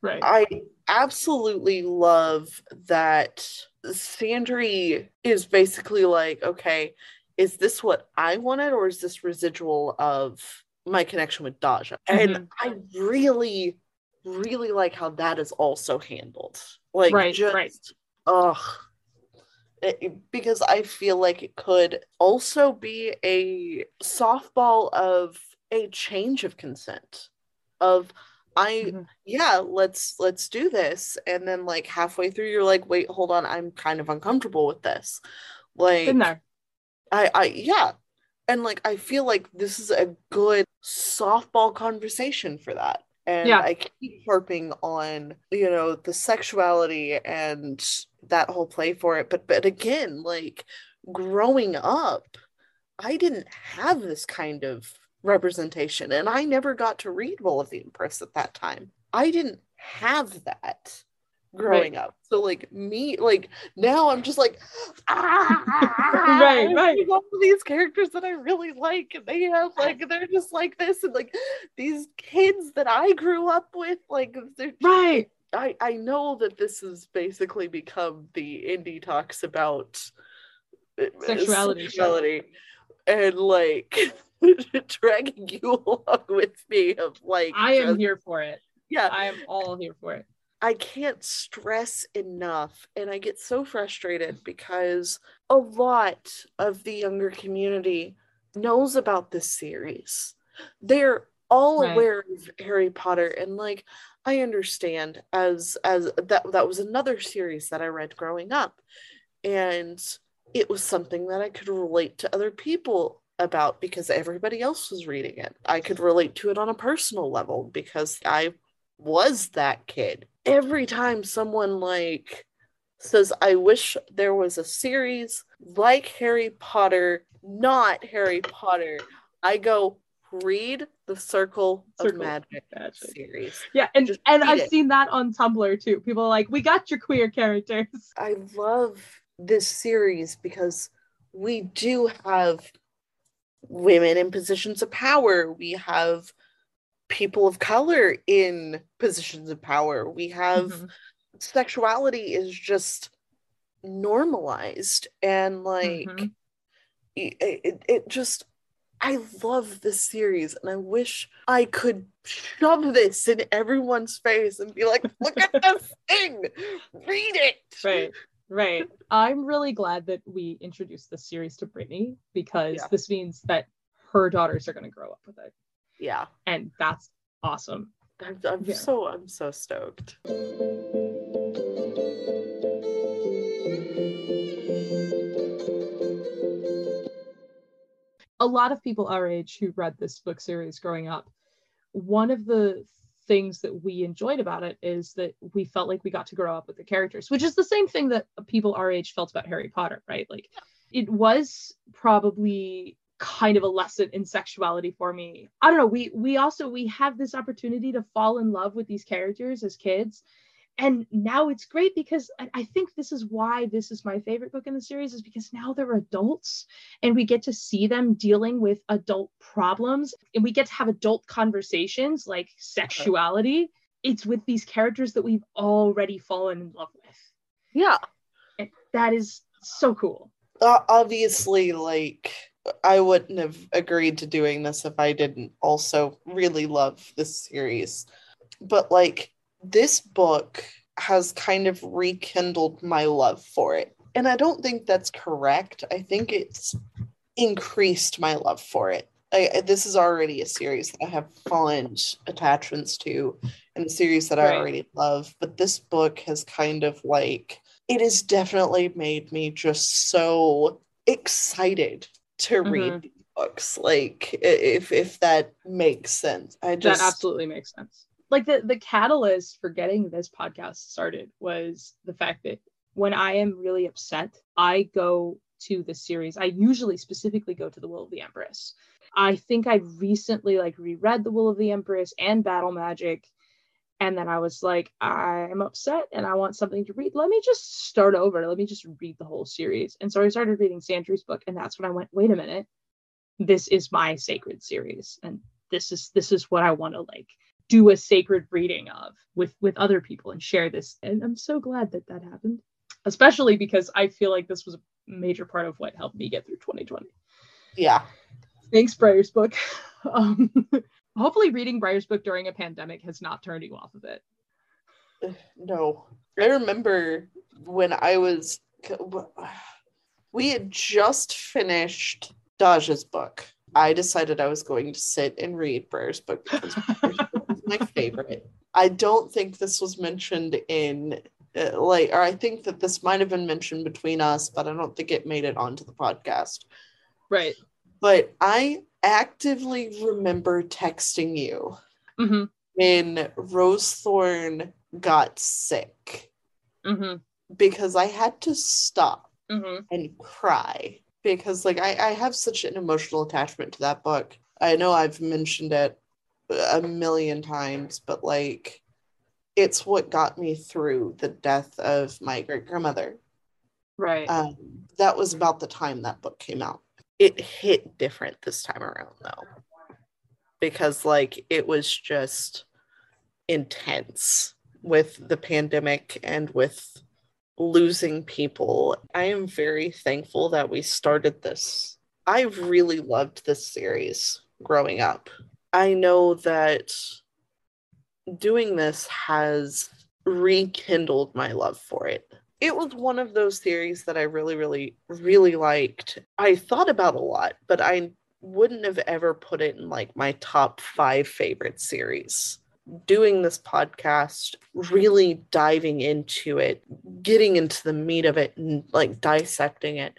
Right. I absolutely love that Sandry is basically like, okay, is this what I wanted, or is this residual of my connection with Daja? Mm-hmm. And I really, really like how that is also handled. Like, Right, just, right. ugh. It- because I feel like it could also be a softball of a change of consent of I Mhm. yeah, let's let's do this. And then like halfway through you're like, wait, hold on, I'm kind of uncomfortable with this. Like. I I yeah. And like I feel like this is a good softball conversation for that. And Yeah. I keep harping on, you know, the sexuality and that whole play for it. But but again, like growing up, I didn't have this kind of representation and I never got to read Will of the Empress at that time. I didn't have that growing up. So like me like now I'm just like ah, Right, right. all of these characters that I really like and they have like they're just like this and like these kids that I grew up with like they're Right. I I know that this has basically become the indie talks about uh, Sexuality sexuality and like dragging you along with me of like I am just- here for it. yeah I am all here for it. I can't stress enough, and I get so frustrated because a lot of the younger community knows about this series. They're all Right. aware of Harry Potter, and like I understand as as that that was another series that I read growing up, and it was something that I could relate to other people about because everybody else was reading it. I could relate to it on a personal level because I was that kid. Every time someone like says, I wish there was a series like Harry Potter, not Harry Potter, I go read the Circle, Circle of Magic, Magic. series. Yeah, and Just and I've it. seen that on Tumblr too. People are like, "We got your queer characters." I love this series because we do have women in positions of power. We have people of color in positions of power. We have Mhm. sexuality is just normalized and like Mhm. it, it, it just I love this series and I wish I could shove this in everyone's face and be like, look at this thing, read it. Right, right. I'm really glad that we introduced this series to Brittany because Yeah. this means that her daughters are going to grow up with it, Yeah. and that's awesome. I'm, I'm Yeah. so I'm so stoked. a lot of people our age who read this book series growing up, one of the things that we enjoyed about it is that we felt like we got to grow up with the characters, which is the same thing that people our age felt about Harry Potter, right? Like it was probably kind of a lesson in sexuality for me. I don't know, we we also we have this opportunity to fall in love with these characters as kids. And now it's great because I, I think this is why this is my favorite book in the series, is because now they're adults and we get to see them dealing with adult problems and we get to have adult conversations like sexuality it's with these characters that we've already fallen in love with Yeah. and that is so cool Uh, obviously, like I wouldn't have agreed to doing this if I didn't also really love this series. But like this book has kind of rekindled my love for it. And I don't think that's correct. I think it's increased my love for it. I, I- this is already a series that I have fond attachments to and a series that I already love. But this book has kind of like, it has definitely made me just so excited to read Mhm. these books. Like, if if that makes sense. I just that absolutely makes sense like the the catalyst for getting this podcast started was the fact that when i am really upset i go to the series i usually specifically go to the will of the empress i think i recently like reread the will of the empress and battle magic And then I was like, I'm upset and I want something to read. Let me just start over. Let me just read the whole series. And so I started reading Sandry's book, and that's when I went, wait a minute, this is my sacred series. And this is this is what I want to like do a sacred reading of with with other people and share this. And I'm so glad that that happened, especially because I feel like this was a major part of what helped me get through 2020. Yeah. Thanks, Briar's book. Um, hopefully, reading Briar's book during a pandemic has not turned you off of it. No. I remember when I was, we had just finished Daja's book. I decided I was going to sit and read Briar's book because it was my favorite. I don't think this was mentioned in uh, like or I think that this might have been mentioned between us, but I don't think it made it onto the podcast. Right. But I actively remember texting you mm-hmm. when Rosethorn got sick mm-hmm. because I had to stop mm-hmm. and cry because like I, I have such an emotional attachment to that book. I know I've mentioned it a million times, but like it's what got me through the death of my great grandmother. Right. Um, that was about the time that book came out. It hit different this time around though, because like it was just intense with the pandemic and with losing people. I am very thankful that we started this. I really loved this series growing up. I know that doing this has rekindled my love for it. It was one of those series that I really, really, really liked. I thought about a lot, but I wouldn't have ever put it in like my top five favorite series. Doing this podcast, really diving into it, getting into the meat of it, and like dissecting it,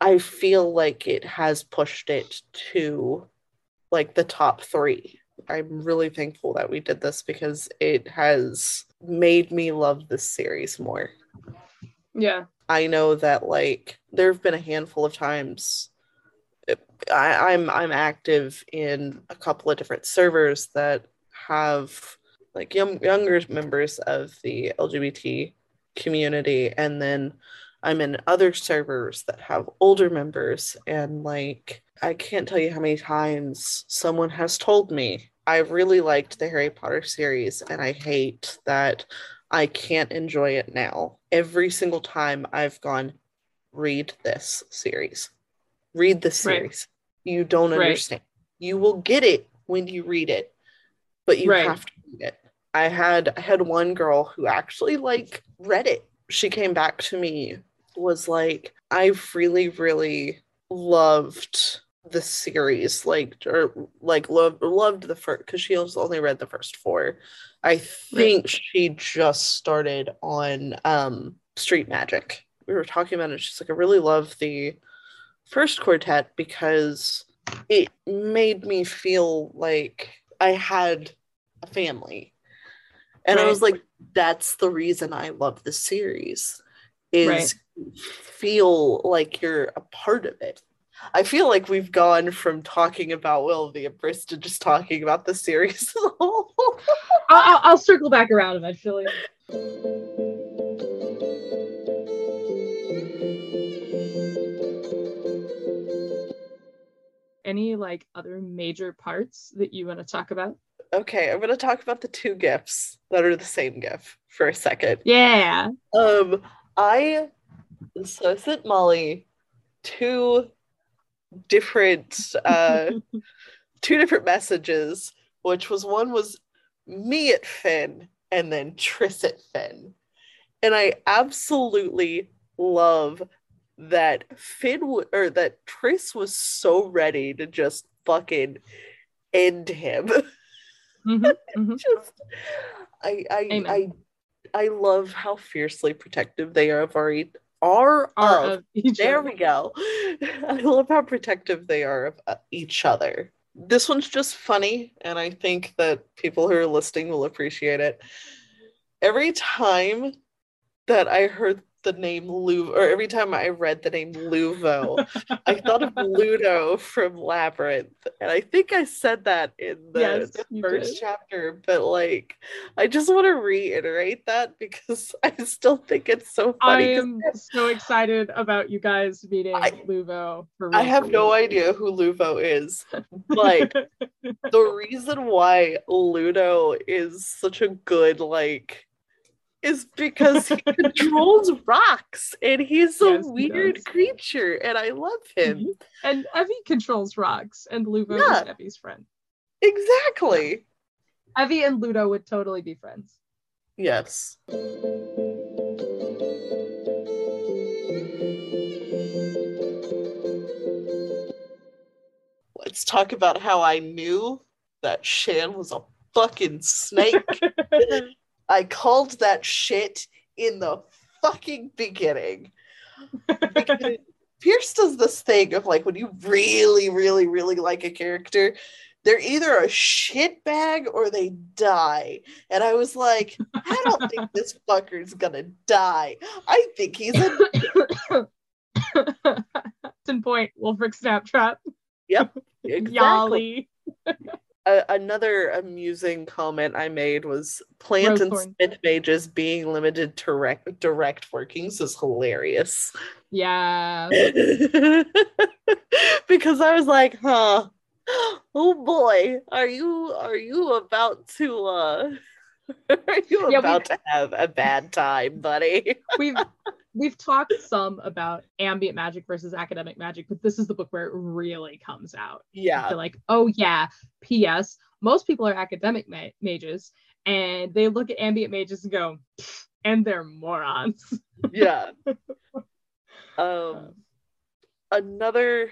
I feel like it has pushed it to like the top three I'm really thankful that we did this because it has made me love this series more. Yeah. I know that like there have been a handful of times eh, I, I'm I'm active in a couple of different servers that have like young younger members of the LGBT community and then I'm in other servers that have older members and like I can't tell you how many times someone has told me I really liked the Harry Potter series, and I hate that I can't enjoy it now. Every single time I've gone, read this series, read this series. Right. You don't understand. Right. You will get it when you read it, but you right. have to read it. I had I had one girl who actually like read it. She came back to me was like, I really, really loved the series like or like loved loved the first because she only read the first four i think right. she just started on um street magic we were talking about it she's like i really love the first quartet because it made me feel like i had a family and right. i was like that's the reason i love the series is right. feel like you're a part of it I feel like we've gone from talking about Will of the Empress to just talking about the series. I'll, I'll, I'll circle back around eventually. Any like other major parts that you want to talk about? Okay, I'm going to talk about the two gifts that are the same gift for a second. Yeah. Um, I so I sent Molly two different uh two different messages, which was one was me at Finn and then Tris at Finn. And I absolutely love that Finn w- or that Tris was so ready to just fucking end him. Mm-hmm, mm-hmm. just I I. I I love how fiercely protective they are of our are, are of, of there other. we go i love how protective they are of uh, each other this one's just funny and i think that people who are listening will appreciate it every time that i heard the name Luvo, or every time I read the name Luvo, I thought of Ludo from Labyrinth. And I think I said that in the Yes, first did. chapter, but like, I just want to reiterate that because I still think it's so funny. I am so excited about you guys meeting I- Luvo. For I have no idea who Luvo is, Like, the reason why Ludo is such a good like is because he controls rocks and he's a Yes, he weird does. creature and I love him. Mm-hmm. and Evvy controls rocks, and Luvo Yeah. is Evvy's friend. Exactly. Evie and Ludo would totally be friends. Yes. Let's talk about how I knew that Shan was a fucking snake. I called that shit in the fucking beginning. Pierce does this thing of like when you really, really, really like a character, they're either a shit bag or they die. And I was like, I don't think this fucker's gonna die. I think he's a Ten point Wolfric Snaptrap. yep. Exactly. Yali. A- another amusing comment I made was plant and smith mages being limited to rec- direct workings is hilarious. Yeah. because I was like, huh, oh boy, are you are you about to uh are you Yeah, about to have a bad time, buddy? We've we've talked some about ambient magic versus academic magic, but this is the book where it really comes out. Yeah. They're like, oh yeah, P.S. Most people are academic ma- mages, and they look at ambient mages and go, and they're morons. yeah. Um, another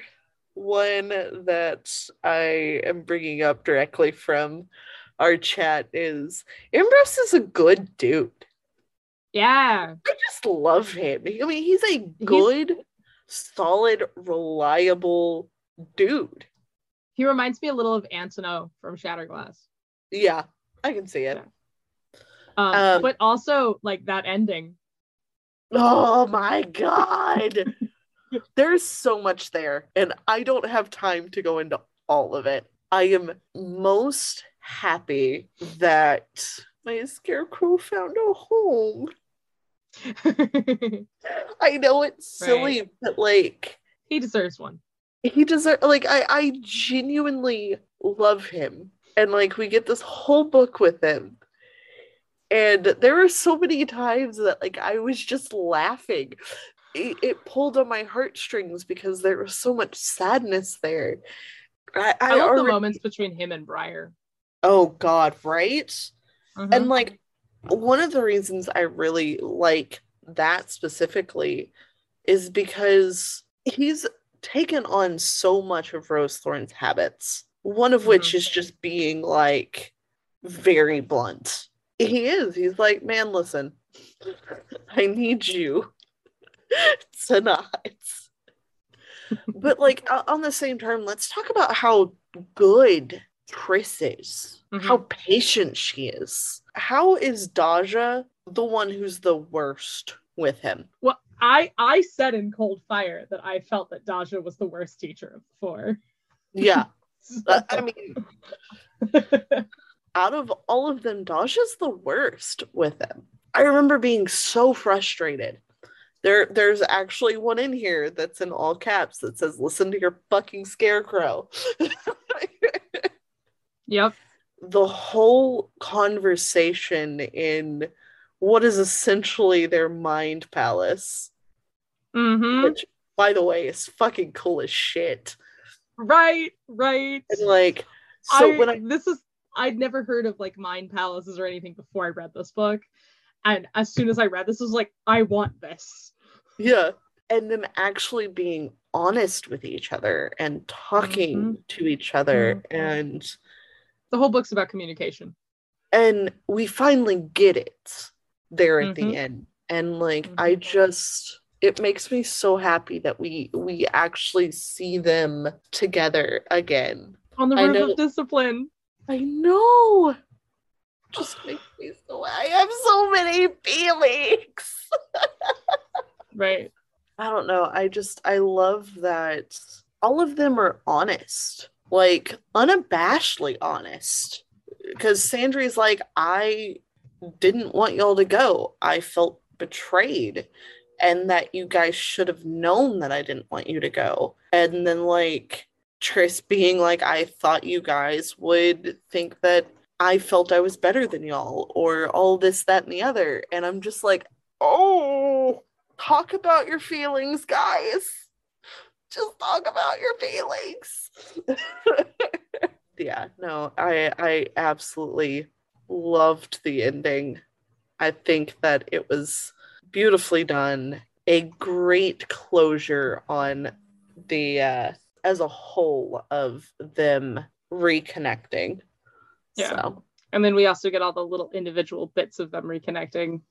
one that I am bringing up directly from our chat is Ambros is a good dude. Yeah. I just love him. I mean, he's a good, solid, reliable dude. He reminds me a little of Antono from Shatterglass. Yeah, I can see it. Um, Um, but also like that ending. Oh my god. There's so much there, and I don't have time to go into all of it. I am most happy that my scarecrow found a home. I know it's silly, but like he deserves one. he deserves like I I genuinely love him. And like we get this whole book with him. And there were so many times that like I was just laughing. It, it pulled on my heartstrings because there was so much sadness there. I, I, I, love the moments between him and Briar. Oh God, right? Mhm. And like one of the reasons I really like that specifically is because he's taken on so much of Rosethorn's habits. One of which Mhm. is just being like very blunt. He is. He's like, man, listen, I need you tonight. but like on the same term, let's talk about how good Tris is, how patient she is. How is Daja the one who's the worst with him? Well, I I said in Cold Fire that I felt that Daja was the worst teacher of the four. Yeah. Uh, I mean, out of all of them, Daja's the worst with him. I remember being so frustrated. There, there's actually one in here that's in all caps that says, "Listen to your fucking scarecrow." Yep. The whole conversation in what is essentially their mind palace, Mm-hmm. which, by the way, is fucking cool as shit. Right, right. And like, so I, when I this is I'd never heard of like mind palaces or anything before I read this book. And as soon as I read this, I was like, I want this. Yeah. And them actually being honest with each other and talking Mm-hmm. to each other and The whole book's about communication. and we finally get it there at Mhm. the end. And like I just it makes me so happy that we we actually see them together again. On the know- of discipline. I know. Just makes me so I have so many feelings. Right. I don't know. I just I love that all of them are honest, like unabashedly honest. Because Sandry's like, I didn't want y'all to go. I felt betrayed, and that you guys should have known that I didn't want you to go. And then like Tris being like, I thought you guys would think that I felt I was better than y'all, or all this, that, and the other. And I'm just like, oh, talk about your feelings, guys. Just talk about your feelings. yeah, no, I I absolutely loved the ending. I think that it was beautifully done. A great closure on the uh as a whole of them reconnecting. Yeah. So, And then we also get all the little individual bits of them reconnecting.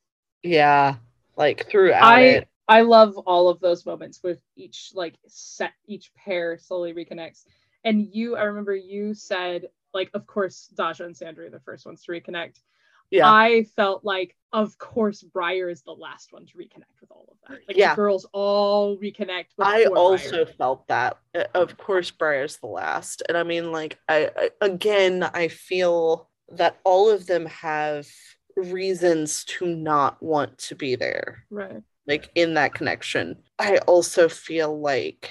yeah, like throughout I it. I love all of those moments with each like set each pair slowly reconnects. And you, I remember you said like, of course, Daja and Sandry are the first ones to reconnect. Yeah. I felt like, of course, Briar is the last one to reconnect with all of that. Like Yeah. the girls all reconnect. I also Briar. felt that. Uh, Of course, Briar's the last. And I mean, like, I, I again, I feel that all of them have reasons to not want to be there, right. Like in that connection. I also feel like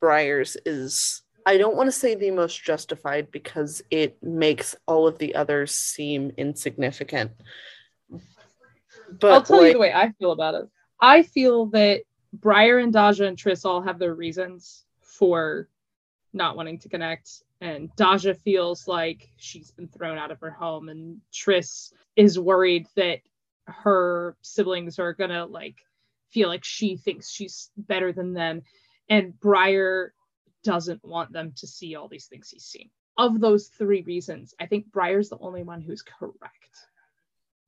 Briar's is, I don't want to say the most justified because it makes all of the others seem insignificant. But I'll tell you the way I feel about it. I feel that Briar and Daja and Tris all have their reasons for not wanting to connect. And Daja feels like she's been thrown out of her home, and Tris is worried that her siblings are gonna like feel like she thinks she's better than them. And Briar doesn't want them to see all these things he's seen. Of those three reasons, I think Briar's the only one who's correct.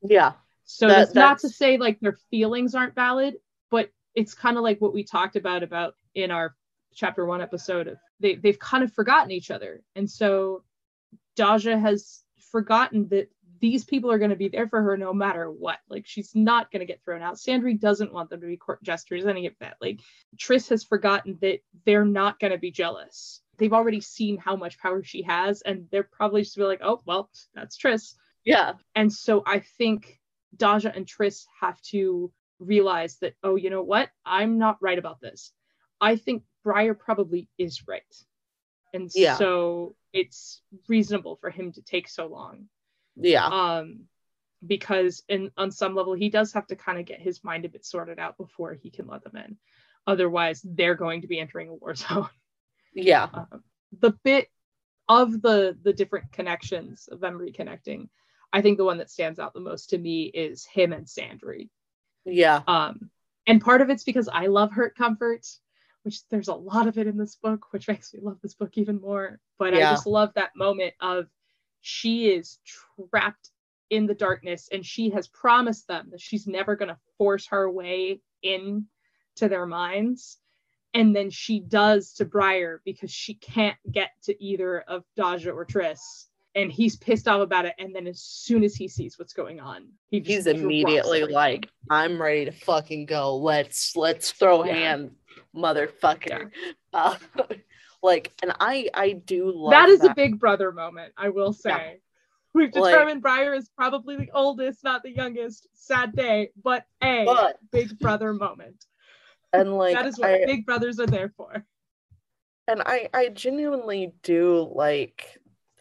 yeah, So That- that's not to say like their feelings aren't valid, but it's kind of like what we talked about about in our chapter one episode of they they've kind of forgotten each other. And so Daja has forgotten that these people are going to be there for her no matter what. Like she's not going to get thrown out. Sandry doesn't want them to be court jesters, any of that. Like Tris has forgotten that they're not going to be jealous. They've already seen how much power she has, and they're probably just be like, oh well, that's Tris. yeah, And so I think Daja and Tris have to realize that, oh, you know what? I'm not right about this. I think Briar probably is right. And Yeah. so it's reasonable for him to take so long. Yeah, Um, because in on some level he does have to kind of get his mind a bit sorted out before he can let them in. Otherwise, they're going to be entering a war zone. Yeah, um, the bit of the the different connections of them reconnecting i think the one that stands out the most to me is him and sandry. Yeah. um and part of it's because i love hurt comfort which there's a lot of it in this book which makes me love this book even more. But i just love that moment of she is trapped in the darkness and she has promised them that she's never going to force her way in to their minds and then she does to Briar because she can't get to either of Daja or Tris. And he's pissed off about it. And then as soon as he sees what's going on, he just he's immediately like i'm ready to fucking go let's let's throw Yeah. hand motherfucker uh, like and i i do love that is a big brother moment, I will say. Yeah. We've Like- determined Briar is probably the oldest, not the youngest. Sad day, but a But- big brother moment. and like that is what I, big brothers are there for. and i i genuinely do like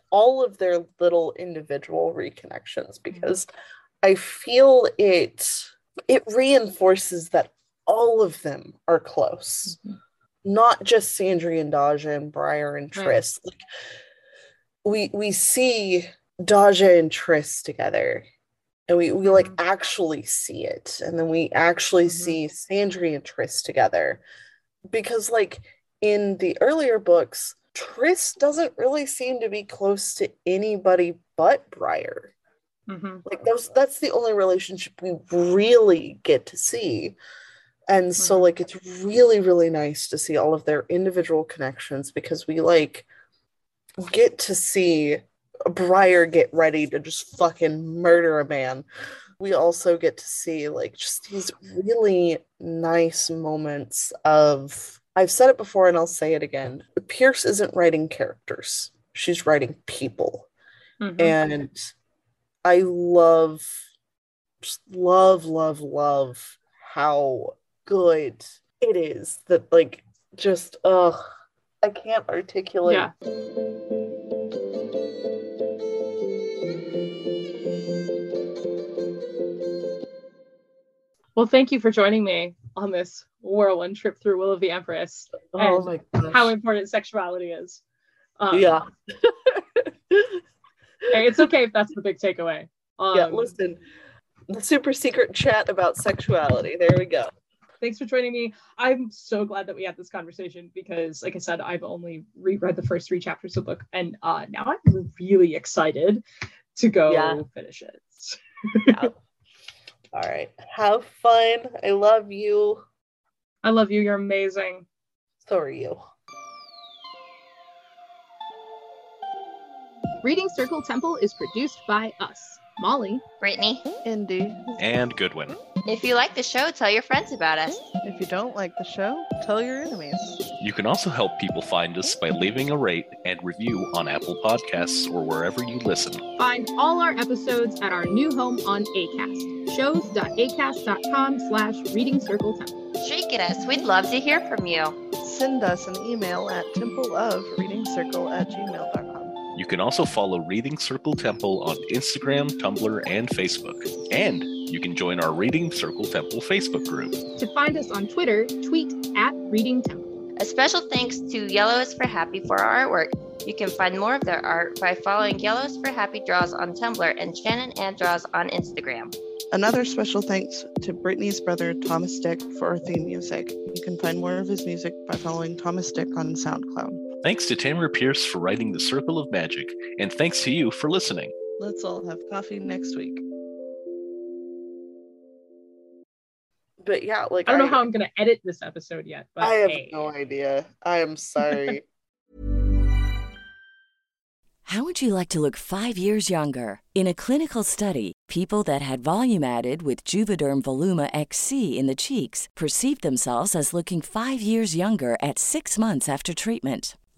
all of their little individual reconnections mm-hmm. because i feel it it reinforces that all of them are close mm-hmm. Not just Sandry and Daja and Briar and Right. Tris. Like we we see Daja and Tris together. And we, we like Mhm. actually see it. And then we actually Mhm. see Sandry and Tris together. Because like in the earlier books, Tris doesn't really seem to be close to anybody but Briar. Mhm. Like those that's the only relationship we really get to see. And so like it's really really nice to see all of their individual connections because we like get to see Briar get ready to just fucking murder a man. we also get to see like just these really nice moments of I've said it before and I'll say it again. Pierce isn't writing characters. She's writing people. Mhm. And I love just love love love how good it is that like just ugh I can't articulate Yeah. Well, thank you for joining me on this whirlwind trip through Will of the Empress Oh and my gosh. how important sexuality is. Um, yeah. hey, it's okay if that's the big takeaway. Um, yeah, listen. The super secret chat about sexuality. There we go. Thanks for joining me. I'm so glad that we had this conversation because, like I said, I've only reread the first three chapters of the book, and uh, now I'm really excited to go Yeah. finish it. yeah. All right. Have fun. I love you. I love you. You're amazing. So are you. Reading Circle Temple is produced by us, Molly. Brittany, ND. And Goodwin. If you like the show, tell your friends about us. If you don't like the show, tell your enemies. You can also help people find us by leaving a rate and review on Apple Podcasts or wherever you listen. Find all our episodes at our new home on ACAST, shows.acast.com slash reading circle temple. Shriek at us. We'd love to hear from you. Send us an email at templeofreadingcircle at gmail.com. You can also follow Reading Circle Temple on Instagram, Tumblr, and Facebook. And you can join our Reading Circle Temple Facebook group. To find us on Twitter, tweet at reading temple. A special thanks to Yellows for Happy for our artwork. You can find more of their art by following Yellows for Happy Draws on Tumblr and Shannon and Draws on Instagram. Another special thanks to Brittany's brother Thomas Dick for our theme music. You can find more of his music by following Thomas Dick on SoundCloud. Thanks to Tamora Pierce for writing The Circle of Magic, and thanks to you for listening. Let's all have coffee next week. But yeah, like I don't know how I'm going to edit this episode yet, but I have hey. no idea. I am sorry. How would you like to look five years younger? In a clinical study, people that had volume added with Juvederm Voluma XC in the cheeks perceived themselves as looking five years younger at six months after treatment.